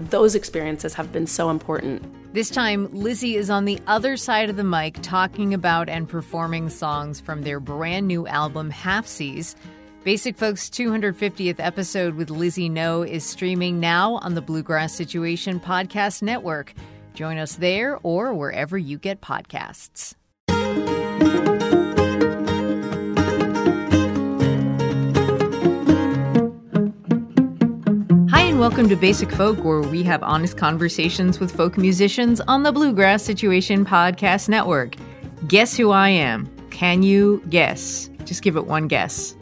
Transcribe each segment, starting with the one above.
those experiences have been so important this time lizzie is on the other side of the mic talking about and performing songs from their brand new album Halfsies. Basic Folks 250th episode with Lizzie No is streaming now on the Bluegrass Situation Podcast Network. Join us there or wherever you get podcasts. And welcome to Basic Folk, where we have honest conversations with folk musicians on the Bluegrass Situation Podcast Network. Guess who I am? Can you guess? Just give it one guess.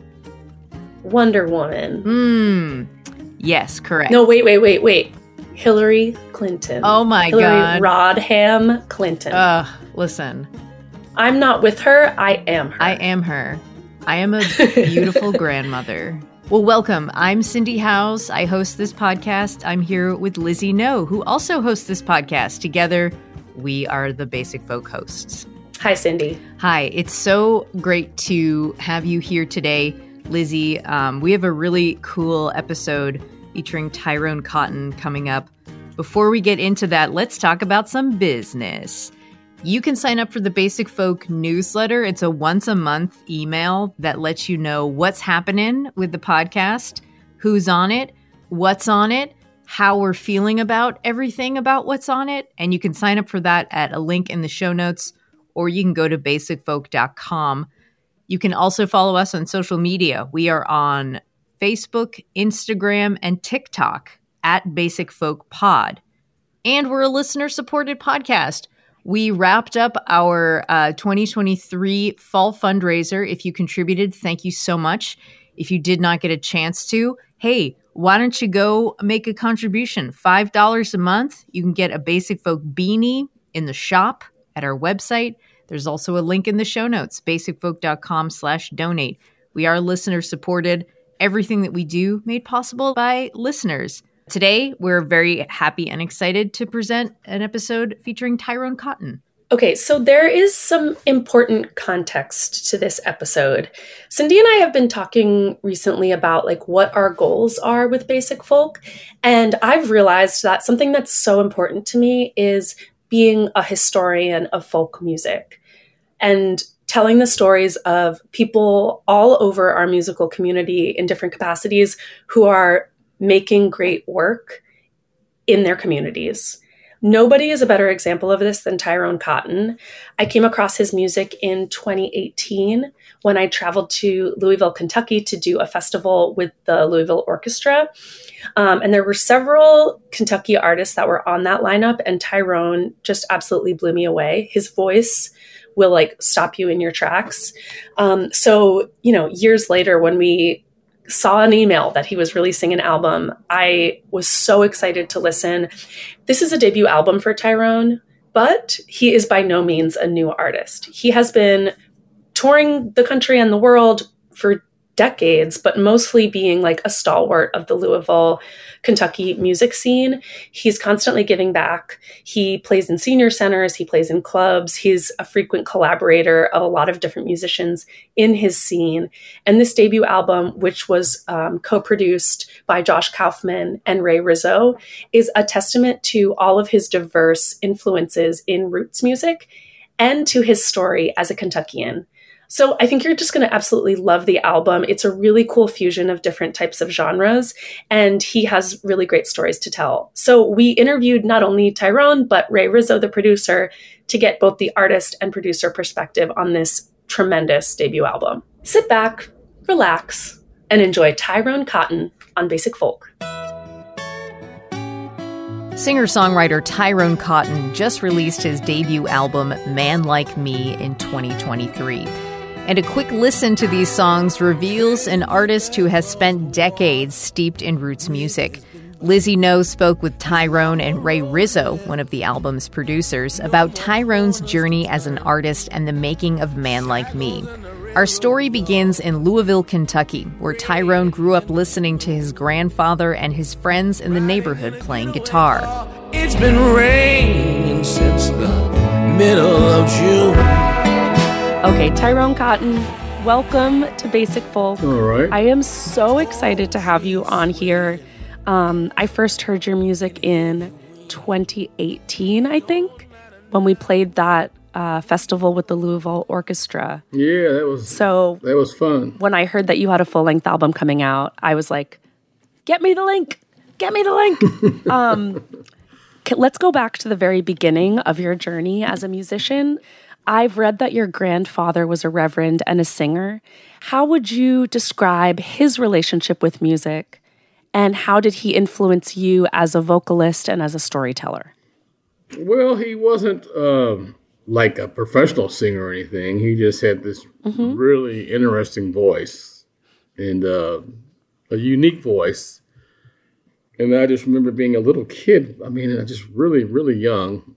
Wonder Woman. Hmm. Yes, correct. No, wait, wait, wait, wait. Hillary Clinton. Oh my Hillary God. Rodham Clinton. Ugh, listen. I'm not with her. I am her. I am her. I am a beautiful grandmother. Well, welcome. I'm Cindy Howes. I host this podcast. I'm here with Lizzie No, who also hosts this podcast. Together, we are the Basic Folk hosts. Hi, Cindy. Hi. It's so great to have you here today, Lizzie. Um, we have a really cool episode featuring Tyrone Cotton coming up. Before we get into that, let's talk about some business. You can sign up for the Basic Folk newsletter. It's a once a month email that lets you know what's happening with the podcast, who's on it, what's on it, how we're feeling about everything about what's on it. And you can sign up for that at a link in the show notes, or you can go to basicfolk.com. You can also follow us on social media. We are on Facebook, Instagram, and TikTok at Basic Folk Pod. And we're a listener supported podcast. We wrapped up our uh, 2023 fall fundraiser. If you contributed, thank you so much. If you did not get a chance to, hey, why don't you go make a contribution? $5 a month. You can get a Basic Folk beanie in the shop at our website. There's also a link in the show notes, basicfolk.com slash donate. We are listener supported everything that we do made possible by listeners. Today, we're very happy and excited to present an episode featuring Tyrone Cotton. Okay, so there is some important context to this episode. Cindy and I have been talking recently about like what our goals are with Basic Folk, and I've realized that something that's so important to me is being a historian of folk music. And telling the stories of people all over our musical community in different capacities who are making great work in their communities. Nobody is a better example of this than Tyrone Cotton. I came across his music in 2018 when I traveled to Louisville, Kentucky to do a festival with the Louisville Orchestra. Um, and there were several Kentucky artists that were on that lineup, and Tyrone just absolutely blew me away. His voice will like stop you in your tracks. Um, so, you know, years later, when we saw an email that he was releasing an album, I was so excited to listen. This is a debut album for Tyrone, but he is by no means a new artist. He has been touring the country and the world for decades, but mostly being like a stalwart of the Louisville, Kentucky music scene. He's constantly giving back. He plays in senior centers, he plays in clubs. He's a frequent collaborator of a lot of different musicians in his scene. And this debut album, which was um, co produced by Josh Kaufman and Ray Rizzo, is a testament to all of his diverse influences in roots music and to his story as a Kentuckian. So I think you're just going to absolutely love the album. It's a really cool fusion of different types of genres, and he has really great stories to tell. So we interviewed not only Tyrone, but Ray Rizzo, the producer, to get both the artist and producer perspective on this tremendous debut album. Sit back, relax, and enjoy Tyrone Cotton on Basic Folk. Singer songwriter Tyrone Cotton just released his debut album, Man Like Me, in 2023. And a quick listen to these songs reveals an artist who has spent decades steeped in roots music. Lizzie No spoke with Tyrone and Ray Rizzo, one of the album's producers, about Tyrone's journey as an artist and the making of Man Like Me. Our story begins in Louisville, Kentucky, where Tyrone grew up listening to his grandfather and his friends in the neighborhood playing guitar. It's been raining since the middle of June. Okay, Tyrone Cotton, welcome to Basic Folk. All right. I am so excited to have you on here. Um, I first heard your music in 2018, I think, when we played that uh, festival with the Louisville Orchestra. Yeah, that was so. That was fun. When I heard that you had a full length album coming out, I was like, "Get me the link! Get me the link!" um, let's go back to the very beginning of your journey as a musician. I've read that your grandfather was a reverend and a singer. How would you describe his relationship with music? And how did he influence you as a vocalist and as a storyteller? Well, he wasn't um, like a professional singer or anything. He just had this mm-hmm. really interesting voice and uh, a unique voice. And I just remember being a little kid. I mean, I just really, really young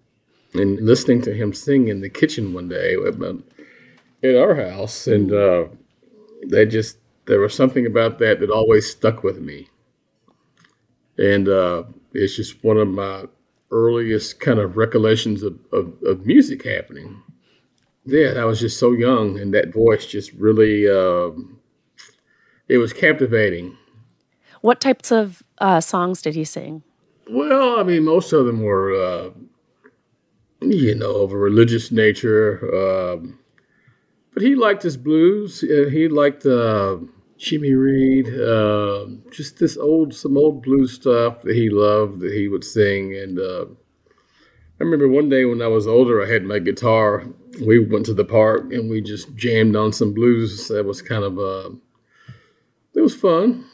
and listening to him sing in the kitchen one day in our house, and uh, that just there was something about that that always stuck with me, and uh, it's just one of my earliest kind of recollections of, of, of, music happening. Yeah, I was just so young, and that voice just really uh, it was captivating. What types of uh, songs did he sing? Well, I mean, most of them were uh, you know, of a religious nature. Um, but he liked his blues. Uh, he liked uh, Jimmy Reed, uh, just this old, some old blues stuff that he loved that he would sing. And uh, I remember one day when I was older, I had my guitar. We went to the park and we just jammed on some blues. That was kind of uh, it was fun.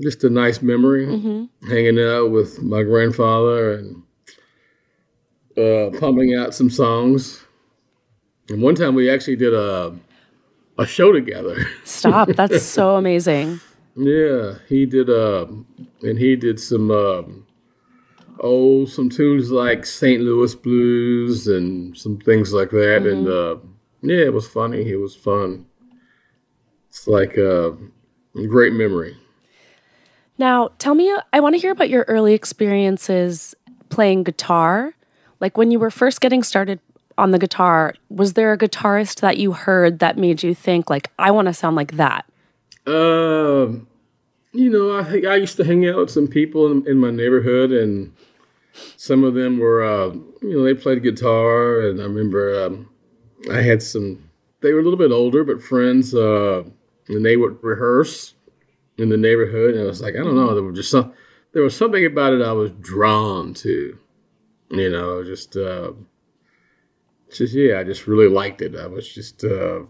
Just a nice memory, mm-hmm. hanging out with my grandfather and uh, pumping out some songs. And one time we actually did a a show together. Stop! That's so amazing. Yeah, he did. Uh, and he did some. Uh, oh, some tunes like St. Louis blues and some things like that. Mm-hmm. And uh, yeah, it was funny. It was fun. It's like uh, a great memory. Now, tell me, I want to hear about your early experiences playing guitar like when you were first getting started on the guitar, was there a guitarist that you heard that made you think like I want to sound like that? Um, you know, I I used to hang out with some people in, in my neighborhood, and some of them were, uh, you know, they played guitar, and I remember um, I had some. They were a little bit older, but friends, uh, and they would rehearse in the neighborhood, and I was like, I don't know, there was just some. There was something about it I was drawn to you know, just uh, just yeah, I just really liked it. I was just uh,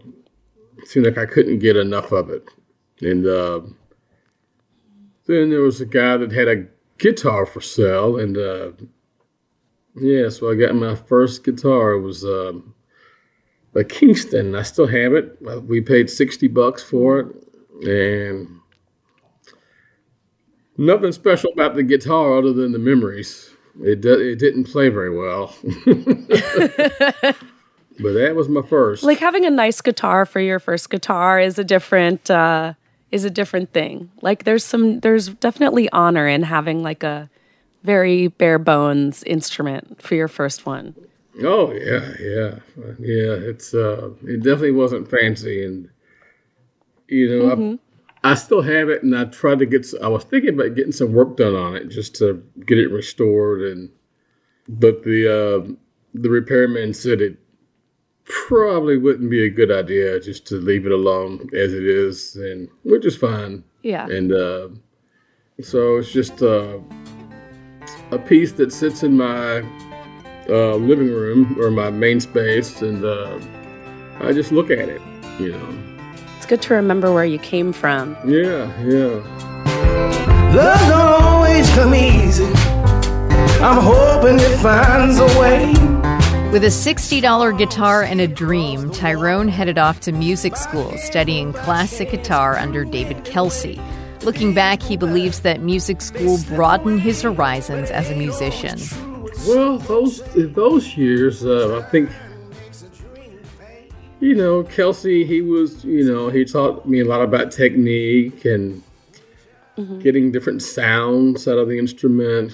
seemed like I couldn't get enough of it. And uh, then there was a guy that had a guitar for sale, and uh, yeah, so I got my first guitar. It was um, a Kingston. I still have it. We paid sixty bucks for it, and Nothing special about the guitar other than the memories. It do, it didn't play very well, but that was my first. Like having a nice guitar for your first guitar is a different uh, is a different thing. Like there's some there's definitely honor in having like a very bare bones instrument for your first one. Oh yeah, yeah, yeah. It's uh, it definitely wasn't fancy, and you know, mm-hmm. I, still have it, and I tried to get. I was thinking about getting some work done on it just to get it restored, and but the uh, the repairman said it probably wouldn't be a good idea just to leave it alone as it is, and which is fine. Yeah, and uh, so it's just uh, a piece that sits in my uh, living room or my main space, and uh, I just look at it. You know, good to remember where you came from. Yeah, yeah. Love don't always come easy. I'm hoping it finds a way. With a $60 guitar and a dream, Tyrone headed off to music school studying classic guitar under David Kelsey. Looking back, he believes that music school broadened his horizons as a musician. Well, those those years, uh, I think, you know, Kelsey, he was, you know, he taught me a lot about technique and mm-hmm. getting different sounds out of the instrument.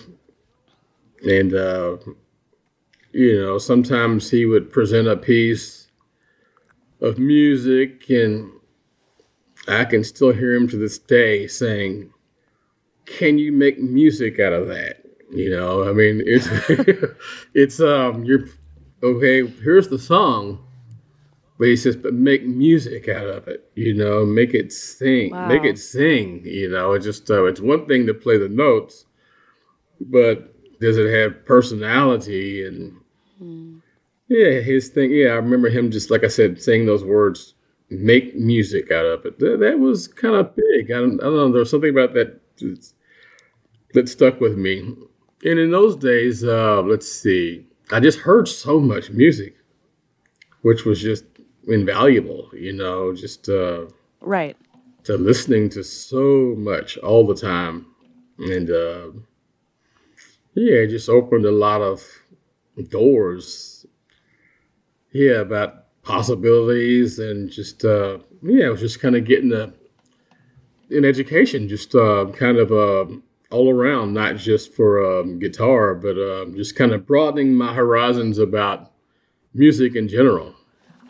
And, uh, you know, sometimes he would present a piece of music, and I can still hear him to this day saying, Can you make music out of that? You know, I mean, it's it's um, you're okay. Here's the song, but he says, but make music out of it. You know, make it sing, wow. make it sing. You know, it's just uh, it's one thing to play the notes, but does it have personality and mm. yeah, his thing. Yeah, I remember him just like I said, saying those words, make music out of it. That, that was kind of big. I don't, I don't know. There was something about that that stuck with me. And in those days, uh, let's see, I just heard so much music, which was just invaluable, you know, just uh, right to listening to so much all the time, and uh, yeah, it just opened a lot of doors. Yeah, about possibilities and just uh, yeah, it was just kind of getting a an education, just uh, kind of uh, all around, not just for um, guitar, but um, just kind of broadening my horizons about music in general.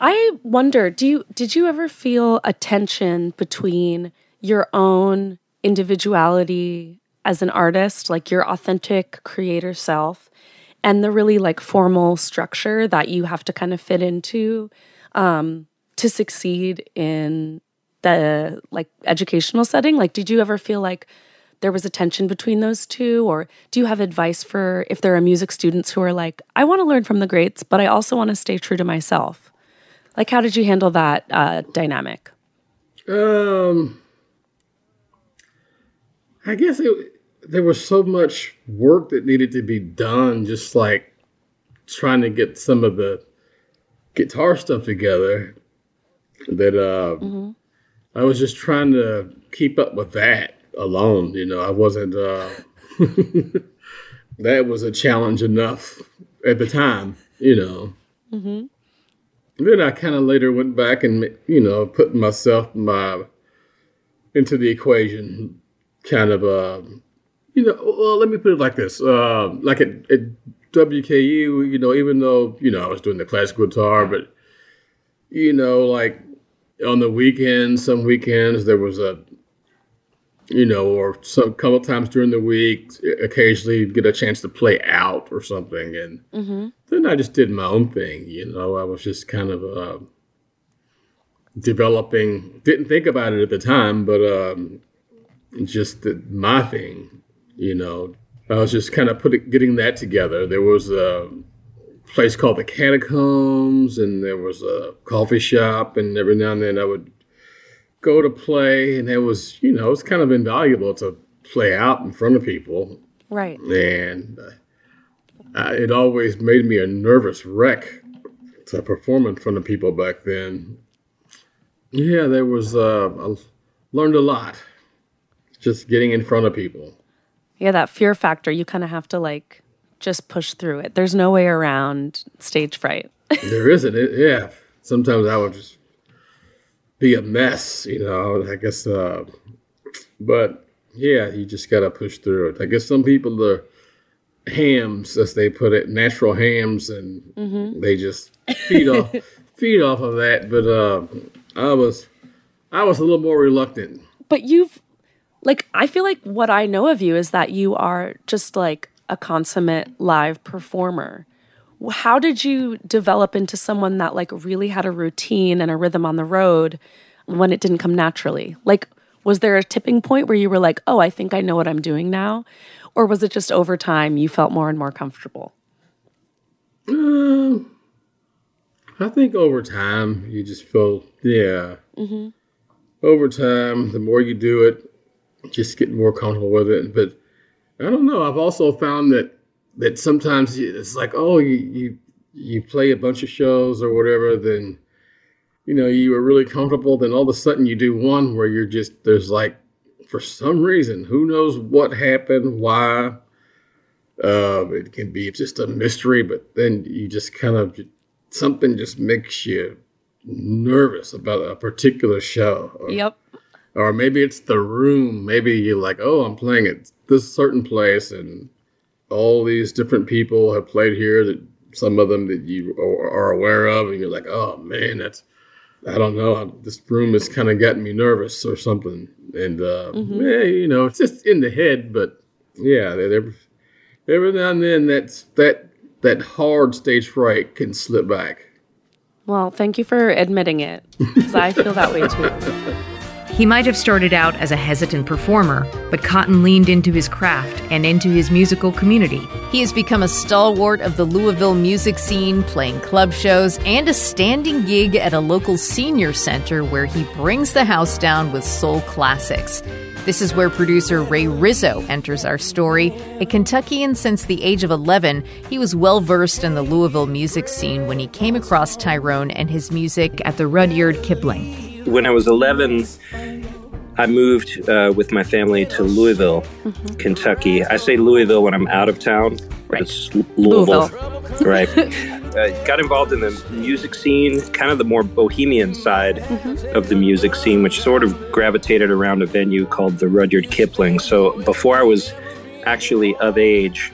I wonder, do you did you ever feel a tension between your own individuality as an artist, like your authentic creator self, and the really like formal structure that you have to kind of fit into um, to succeed in the like educational setting? Like, did you ever feel like there was a tension between those two? Or do you have advice for if there are music students who are like, I want to learn from the greats, but I also want to stay true to myself? Like, how did you handle that uh, dynamic? Um, I guess it, there was so much work that needed to be done, just like trying to get some of the guitar stuff together that uh, mm-hmm. I was just trying to keep up with that alone. You know, I wasn't. Uh, that was a challenge enough at the time. You know. Mm-hmm. Then I kind of later went back and you know put myself my into the equation, kind of. Uh, you know, well, let me put it like this: uh, like at, at WKU, you know, even though you know I was doing the classical guitar, but you know, like on the weekends, some weekends there was a you know, or some couple times during the week, occasionally get a chance to play out or something, and mm-hmm. then I just did my own thing. You know, I was just kind of uh, developing. Didn't think about it at the time, but um, just did my thing. You know, I was just kind of putting getting that together. There was a place called the Catacombs, and there was a coffee shop, and every now and then I would go to play, and it was, you know, it's kind of invaluable to play out in front of people. Right. And uh, it always made me a nervous wreck to perform in front of people back then. Yeah, there was, uh, I learned a lot just getting in front of people. Yeah, that fear factor, you kind of have to like just push through it. There's no way around stage fright. there isn't it. Yeah. Sometimes I would just be a mess, you know. I guess, uh, but yeah, you just got to push through it. I guess some people are hams, as they put it, natural hams, and mm-hmm. they just feed off feed off of that. But uh, I was I was a little more reluctant. But you've like I feel like what I know of you is that you are just like a consummate live performer. How did you develop into someone that like really had a routine and a rhythm on the road when it didn't come naturally? Like was there a tipping point where you were like, "Oh, I think I know what I'm doing now?" Or was it just over time you felt more and more comfortable? Um, I think over time you just feel, yeah. Mm-hmm. Over time, the more you do it, just get more comfortable with it. But I don't know. I've also found that that sometimes it's like, oh, you you you play a bunch of shows or whatever, then you know you are really comfortable. Then all of a sudden you do one where you're just there's like for some reason, who knows what happened, why. Uh, it can be just a mystery, but then you just kind of something just makes you nervous about a particular show. Or, yep. Or maybe it's the room. Maybe you're like, oh, I'm playing at this certain place, and all these different people have played here. That some of them that you are aware of, and you're like, oh man, that's I don't know. This room has kind of gotten me nervous or something. And, uh, mm-hmm. yeah, you know, it's just in the head. But yeah, every, every now and then that's, that, that hard stage fright can slip back. Well, thank you for admitting it because I feel that way too. He might have started out as a hesitant performer, but Cotton leaned into his craft and into his musical community. He has become a stalwart of the Louisville music scene, playing club shows and a standing gig at a local senior center where he brings the house down with soul classics. This is where producer Ray Rizzo enters our story. A Kentuckian since the age of 11, he was well versed in the Louisville music scene when he came across Tyrone and his music at the Rudyard Kipling when I was 11, I moved uh, with my family to Louisville, mm-hmm. Kentucky. I say Louisville when I'm out of town, right. it's Louisville, Louisville. right? uh, got involved in the music scene, kind of the more bohemian side mm-hmm. of the music scene, which sort of gravitated around a venue called the Rudyard Kipling. So before I was actually of age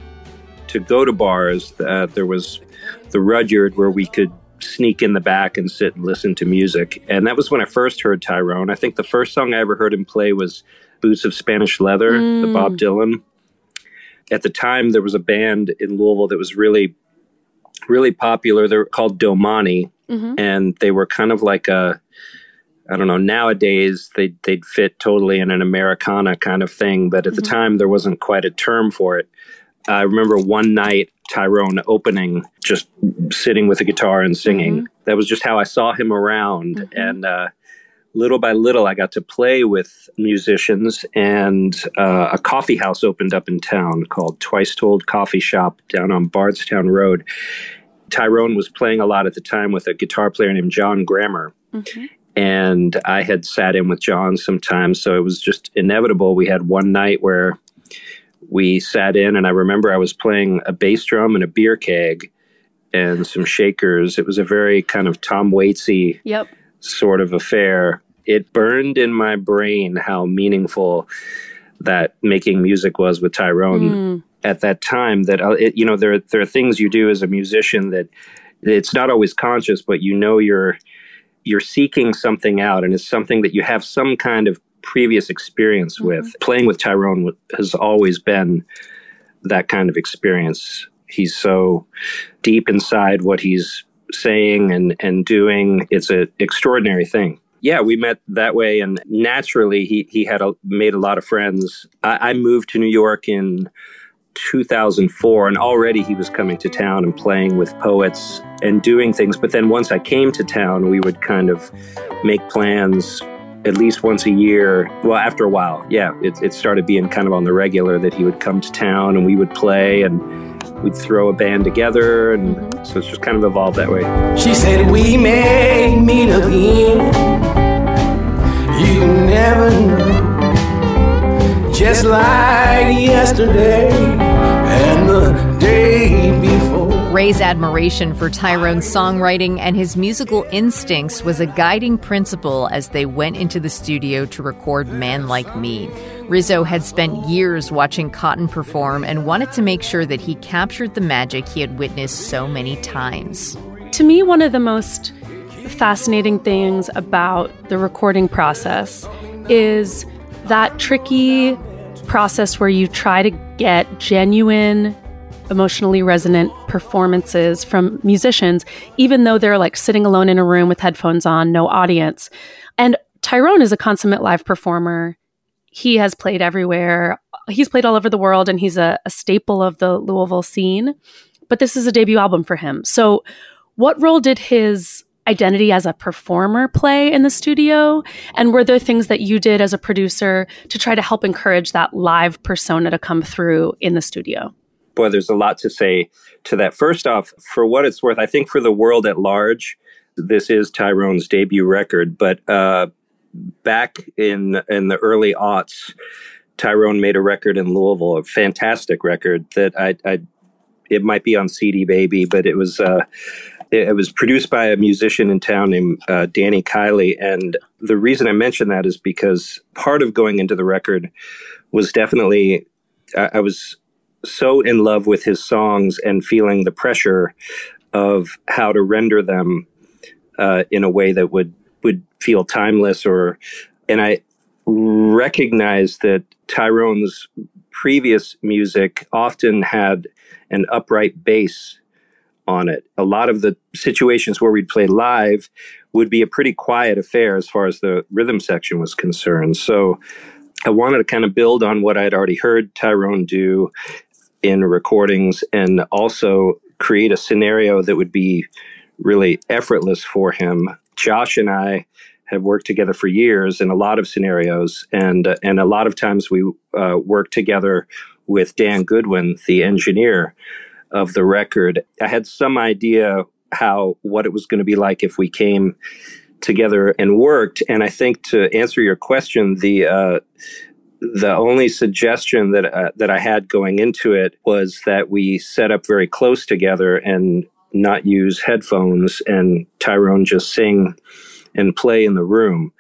to go to bars, uh, there was the Rudyard where we could sneak in the back and sit and listen to music. And that was when I first heard Tyrone. I think the first song I ever heard him play was Boots of Spanish Leather, mm. the Bob Dylan. At the time, there was a band in Louisville that was really, really popular. They're called Domani, mm-hmm. and they were kind of like a, I don't know. Nowadays, they they'd fit totally in an Americana kind of thing, but at mm-hmm. the time, there wasn't quite a term for it. I remember one night Tyrone opening, just sitting with a guitar and singing. Mm-hmm. That was just how I saw him around. Mm-hmm. And uh, little by little, I got to play with musicians, and uh, a coffee house opened up in town called Twice Told Coffee Shop down on Bardstown Road. Tyrone was playing a lot at the time with a guitar player named John Grammer. Mm-hmm. And I had sat in with John sometimes, so it was just inevitable. We had one night where we sat in, and I remember I was playing a bass drum and a beer keg and some shakers. It was a very kind of Tom Waitsy yep. sort of affair. It burned in my brain how meaningful that making music was with Tyrone mm. at that time. That uh, it, you know, there there are things you do as a musician that it's not always conscious, but you know you're you're seeking something out, and it's something that you have some kind of previous experience mm-hmm. with. Playing with Tyrone has always been that kind of experience. He's so deep inside what he's saying and, and doing. It's an extraordinary thing. Yeah, we met that way, and naturally, he he had a, made a lot of friends. I, I moved to New York in 2004, and already he was coming to town and playing with poets and doing things. But then once I came to town, we would kind of make plans at least once a year. Well, after a while, yeah, it, it started being kind of on the regular that he would come to town and we would play and we'd throw a band together. And mm-hmm. so it's just kind of evolved that way. She said, We may meet again. You never know. Just like yesterday and the day before. Ray's admiration for Tyrone's songwriting and his musical instincts was a guiding principle as they went into the studio to record Man Like Me. Rizzo had spent years watching Cotton perform and wanted to make sure that he captured the magic he had witnessed so many times. To me, one of the most fascinating things about the recording process is that tricky process where you try to get genuine emotionally resonant performances from musicians, even though they're like sitting alone in a room with headphones on, no audience. And Tyrone is a consummate live performer. He has played everywhere. He's played all over the world and he's a, a staple of the Louisville scene. But this is a debut album for him. So, what role did his identity as a performer play in the studio? And were there things that you did as a producer to try to help encourage that live persona to come through in the studio? Boy, there's a lot to say to that. First off, for what it's worth, I think for the world at large, this is Tyrone's debut record. But uh, back in in the early aughts, Tyrone made a record in Louisville, a fantastic record that I, I it might be on CD Baby, but it was. Uh, it, was produced by a musician in town named uh, Danny Kiley. And the reason I mention that is because part of going into the record was definitely, I, I was so in love with his songs and feeling the pressure of how to render them uh, in a way that would would feel timeless or and I recognize that Tyrone's previous music often had an upright bass on it. A lot of the situations where we'd play live would be a pretty quiet affair as far as the rhythm section was concerned. So I wanted to kind of build on what I'd already heard Tyrone do in recordings and also create a scenario that would be really effortless for him. Josh and I have worked together for years in a lot of scenarios, and uh, and a lot of times we uh, work together with Dan Goodwin, the engineer of the record. I had some idea how what it was going to be like if we came together and worked, and I think to answer your question, the uh, the only suggestion that uh, that I had going into it was that we set up very close together and not use headphones, and Tyrone just sing and play in the room.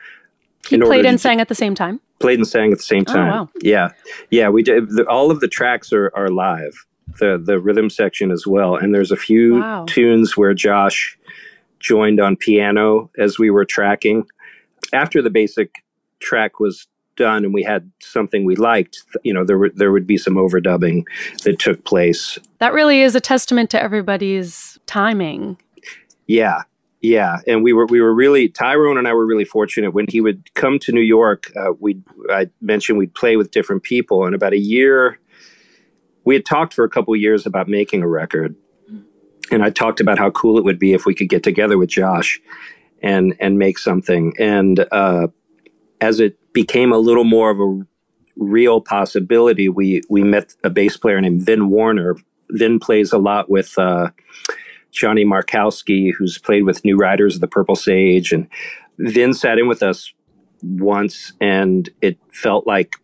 He played and sang at the same time. Played and sang at the same oh, time. Oh, wow. Yeah, yeah. We did. The, all of the tracks are are live. The the rhythm section as well, and there's a few wow. tunes where Josh joined on piano as we were tracking. After the basic track was done and we had something we liked, you know, there would there would be some overdubbing that took place. That really is a testament to everybody's timing. Yeah, yeah, and we were we were really Tyrone and I were really fortunate when he would come to New York. Uh, we I mentioned we'd play with different people, and about a year, we had talked for a couple years about making a record, and I talked about how cool it would be if we could get together with Josh and and make something. And uh, as it became a little more of a real possibility, we we met a bass player named Vin Warner. Vin plays a lot with uh, Johnny Markowski, who's played with New Riders of the Purple Sage, and Vin sat in with us once, and it felt like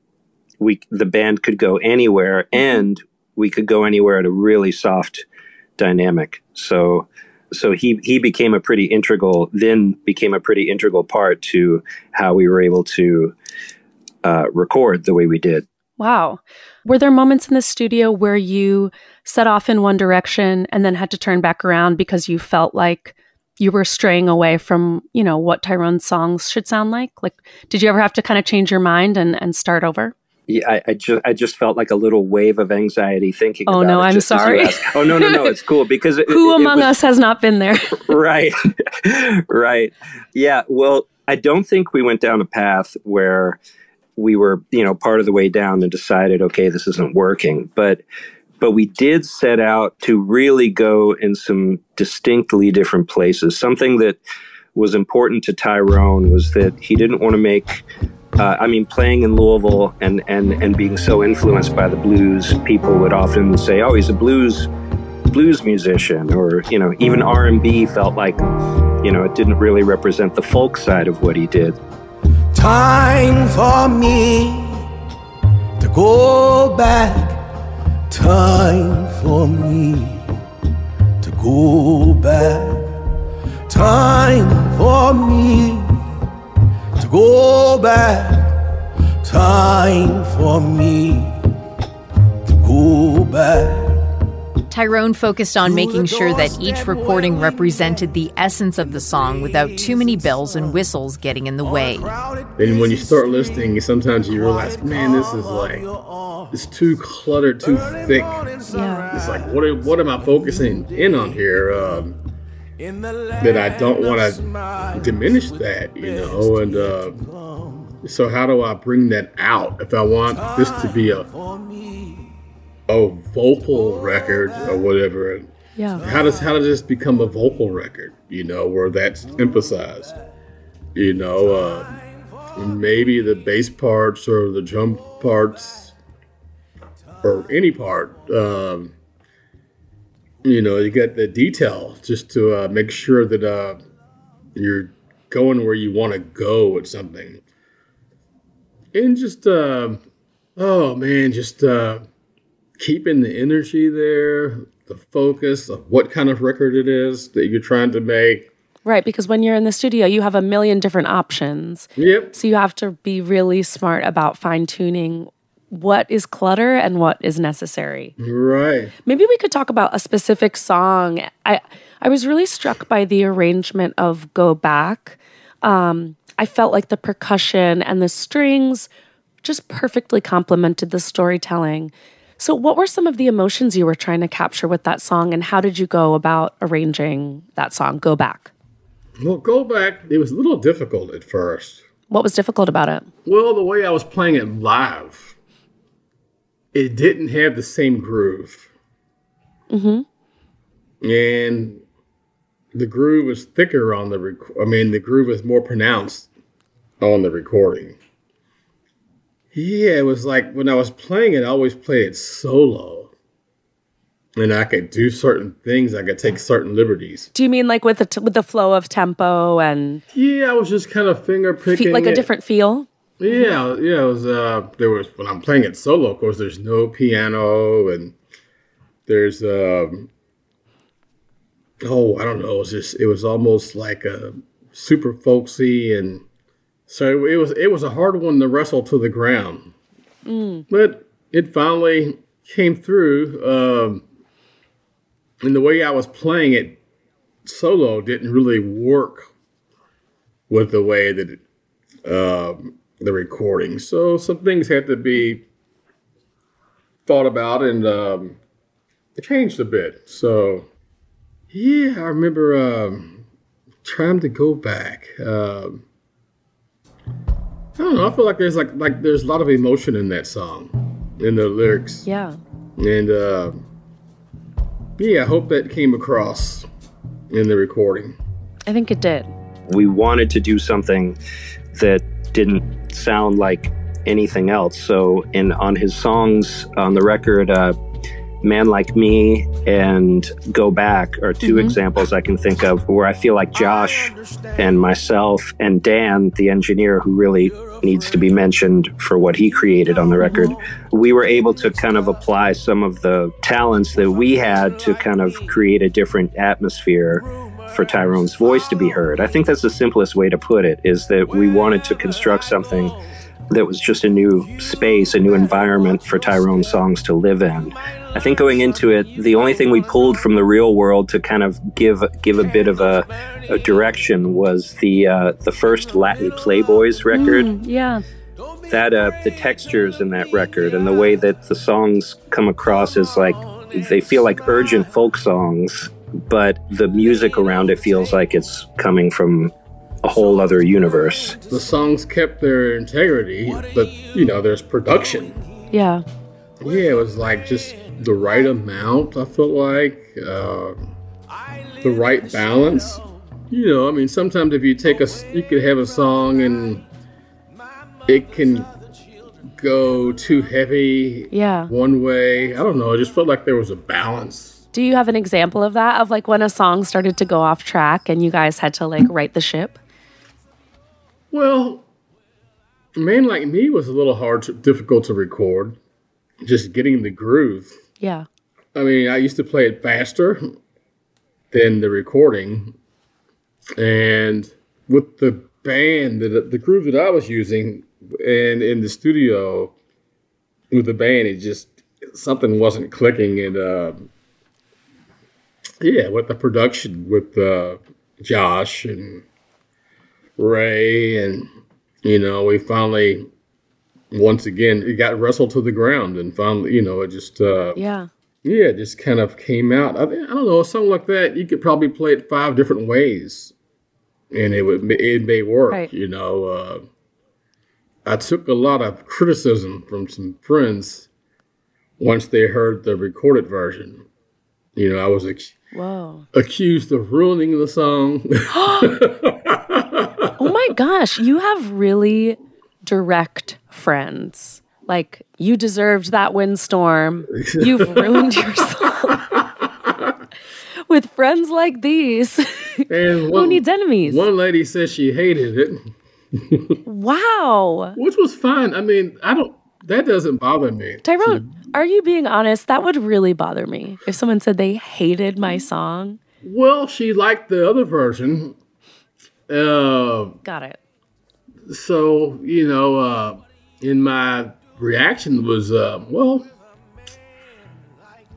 we the band could go anywhere, and we could go anywhere at a really soft dynamic. So so he he became a pretty integral then became a pretty integral part to how we were able to uh, record the way we did. Wow. Were there moments in the studio where you set off in one direction and then had to turn back around because you felt like you were straying away from, you know, what Tyrone's songs should sound like? Like, did you ever have to kind of change your mind and, and start over? Yeah, I, I, just I just felt like a little wave of anxiety thinking. Oh no, I'm sorry. Oh no, no, no, it's cool because it, who it, among it was, us has not been there? right, right. Yeah. Well, I don't think we went down a path where we were, you know, part of the way down and decided, okay, this isn't working. But but we did set out to really go in some distinctly different places. Something that was important to Tyrone was that he didn't want to make uh, I mean, playing in Louisville and, and, and being so influenced by the blues, people would often say, "Oh, he's a blues blues musician," or you know, even R and B felt like, you know, it didn't really represent the folk side of what he did. Time for me to go back Time for me to go back. Time for me to go back. Time for me to go back. Tyrone focused on making sure that each recording represented the essence of the song without too many bells and whistles getting in the way. And when you start listening, sometimes you realize, man, this is like it's too cluttered, too thick. Yeah. It's like, what what am I focusing in on here? Um, that I don't want to diminish that, you know, and uh, so how do I bring that out if I want this to be a a vocal record or whatever? Yeah. How does how does this become a vocal record? You know, where that's emphasized. You know, uh, maybe the bass parts or the drum parts or any part. Um, you know, you get the detail just to uh, make sure that uh, you're going where you want to go with something. And just, uh, oh man, just uh, keeping the energy there, the focus of what kind of record it is that you're trying to make. Right, because when you're in the studio, you have a million different options. Yep. So you have to be really smart about fine tuning what is clutter and what is necessary. Right. Maybe we could talk about a specific song. I I was really struck by the arrangement of "Go Back." Um, I felt like the percussion and the strings just perfectly complemented the storytelling. So, what were some of the emotions you were trying to capture with that song, and how did you go about arranging that song? "Go Back." Well, go back. It was a little difficult at first. What was difficult about it? Well, the way I was playing it live, it didn't have the same groove. Mm-hmm. And the groove was thicker on the rec- I mean, the groove was more pronounced on the recording. Yeah, it was like when I was playing it, I always played it solo. And I could do certain things. I could take certain liberties. Do you mean like with the t- with the flow of tempo and Yeah, I was just kind of finger picking. fe- like a it. different feel? Yeah, yeah. It was. Uh, there was when I'm playing it solo. Of course, there's no piano, and there's. Um, oh, I don't know. It was just. It was almost like a super folksy, and so it was. It was a hard one to wrestle to the ground, but it finally came through. Um, and the way I was playing it solo didn't really work with the way that it, um, the recording. So some things had to be thought about and um, changed a bit. So yeah, I remember um, trying to go back. Um, I don't know. I feel like there's like like there's a lot of emotion in that song, in the lyrics, Yeah. and uh, yeah, I hope that came across in the recording. I think it did. we wanted to do something that didn't sound like anything else. So, in on his songs on the record, uh, "Man Like Me" and "Go Back" are 2 examples I can think of where I feel like Josh and myself and Dan, the engineer, who really needs to be mentioned for what he created on the record, we were able to kind of apply some of the talents that we had to kind of create a different atmosphere for Tyrone's voice to be heard. I think that's the simplest way to put it is that we wanted to construct something that was just a new space, a new environment for Tyrone's songs to live in. I think going into it, the only thing we pulled from the real world to kind of give give a bit of a, a direction was the uh, the first Latin Playboys record Yeah. that uh, the textures in that record and the way that the songs come across as like they feel like urgent folk songs, but the music around it feels like it's coming from a whole other universe. The songs kept their integrity, but you know, there's production. Yeah. Yeah, it was like just the right amount. I felt like uh, the right balance. You know, I mean, sometimes if you take a, s- you could have a song and it can go too heavy Yeah. one way. I don't know. I just felt like there was a balance. Do you have an example of that? Of like when a song started to go off track and you guys had to like right the ship? Well, Man Like Me was a little hard, to, difficult to record. just getting the groove. Yeah. I mean, I used to play it faster than the recording, and with the band, the, the groove that I was using, and in the studio with the band, it just something wasn't clicking, and uh, yeah, with the production with uh, Josh and Ray, and you know, we finally once again it got wrestled to the ground, and finally, you know, it just uh, Yeah. yeah, it just kind of came out. I, I don't know, something like that. You could probably play it five different ways, and it would it may work. Right. You know, uh, I took a lot of criticism from some friends once they heard the recorded version. You know, I was ac- Whoa. accused of ruining the song. Oh my gosh, you have really direct friends. Like you deserved that windstorm. You've ruined your song. With friends like these, and who needs enemies? One lady says she hated it, Wow. which was fine. I mean, I don't. That doesn't bother me. Tyrone, are you being honest? That would really bother me if someone said they hated my song. Well, she liked the other version. Uh, Got it. so you know, uh, in my reaction was, uh, well,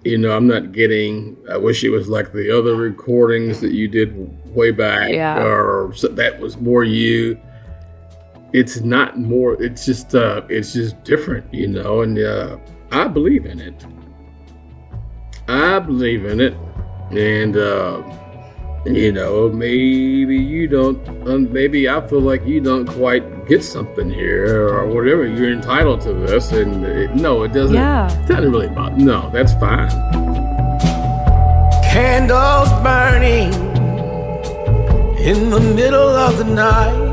you know, I'm not getting. I wish it was like the other recordings that you did way back, Yeah. or so that was more you. It's not more. It's just, uh, it's just different, you know. And uh, I believe in it. I believe in it, and. Uh, you know, maybe you don't, um, maybe I feel like you don't quite get something here or whatever. You're entitled to this. And it, no, it doesn't, Yeah. it doesn't really bother. No, that's fine. Candles burning in the middle of the night.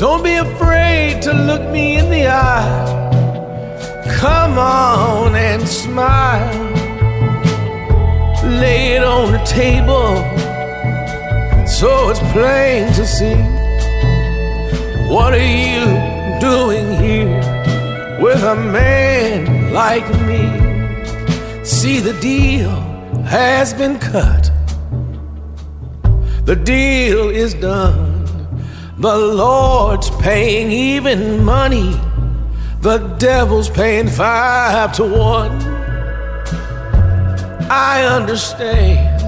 Don't be afraid to look me in the eye. Come on and smile. Lay it on the table so it's plain to see. What are you doing here with a man like me? See, the deal has been cut. The deal is done. The Lord's paying even money. The devil's paying five to one. I understand.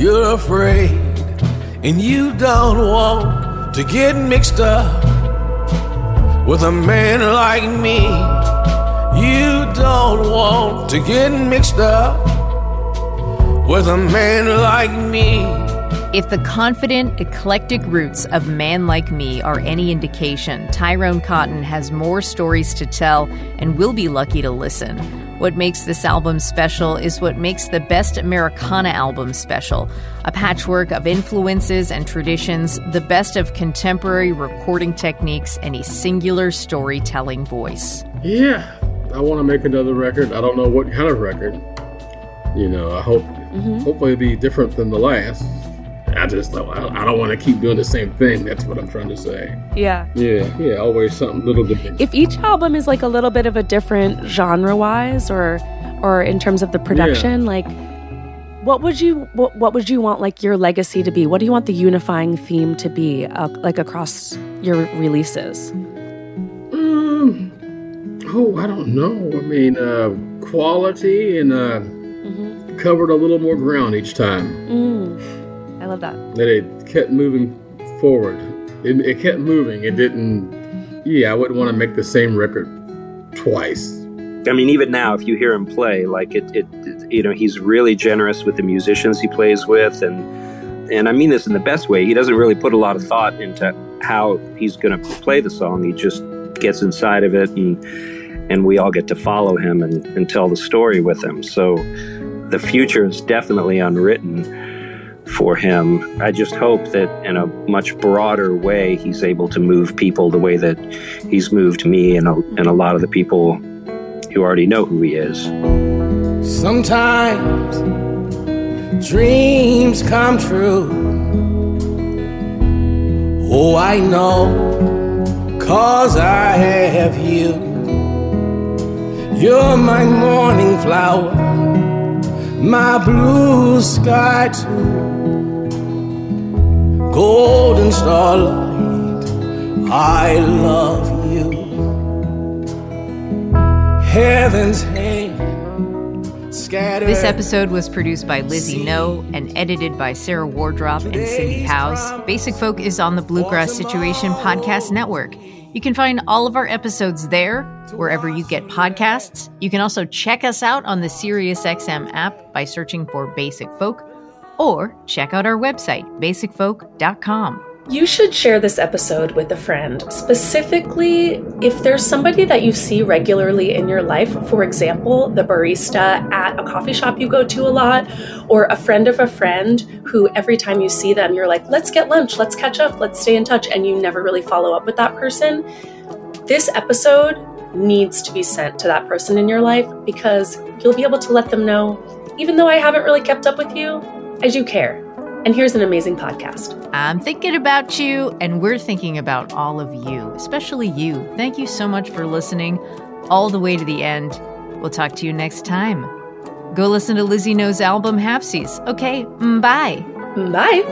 You're afraid, and you don't want to get mixed up with a man like me. You don't want to get mixed up with a man like me. If the confident, eclectic roots of Man Like Me are any indication, Tyrone Cotton has more stories to tell and will be lucky to listen. What makes this album special is what makes the best Americana album special a patchwork of influences and traditions, the best of contemporary recording techniques, and a singular storytelling voice. Yeah, I want to make another record. I don't know what kind of record. You know, I hope, mm-hmm. hopefully it'll be different than the last. I just don't, I don't want to keep doing the same thing. That's what I'm trying to say. Yeah. Yeah, yeah, always something a little different. If each album is like a little bit of a different genre wise or or in terms of the production, like what would you what, what would you want like your legacy to be? What do you want the unifying theme to be uh, like across your releases? Um, oh, I don't know. I mean, uh, quality and uh, covered a little more ground each time. Mm. I love that. That it kept moving forward. It, it kept moving. It didn't. Yeah, I wouldn't want to make the same record twice. I mean, even now, if you hear him play, like it, it, it- you know, he's really generous with the musicians he plays with, and and I mean this in the best way. He doesn't really put a lot of thought into how he's going to play the song. He just gets inside of it, and and we all get to follow him and, and tell the story with him. So the future is definitely unwritten for him. I just hope that in a much broader way, he's able to move people the way that he's moved me and a, and a lot of the people who already know who he is. Sometimes dreams come true. Oh, I know, cause I have you. You're my morning flower, my blue sky too. Golden starlight, I love you. Heaven's hand scattered. This episode was produced by Lizzie No and edited by Sarah Wardrop and Cindy Howes. Basic Folk is on the Bluegrass Situation Podcast Network. You can find all of our episodes there, wherever you get podcasts. You can also check us out on the SiriusXM app by searching for Basic Folk, or check out our website, basicfolk.com. You should share this episode with a friend, specifically if there's somebody that you see regularly in your life, for example, the barista at a coffee shop you go to a lot, or a friend of a friend who every time you see them, you're like, let's get lunch, let's catch up, let's stay in touch, and you never really follow up with that person. This episode needs to be sent to that person in your life because you'll be able to let them know, even though I haven't really kept up with you, I do care. And here's an amazing podcast. I'm thinking about you, and we're thinking about all of you, especially you. Thank you so much for listening all the way to the end. We'll talk to you next time. Go listen to Lizzie No's album Halfsies. Okay, mm, bye. Bye.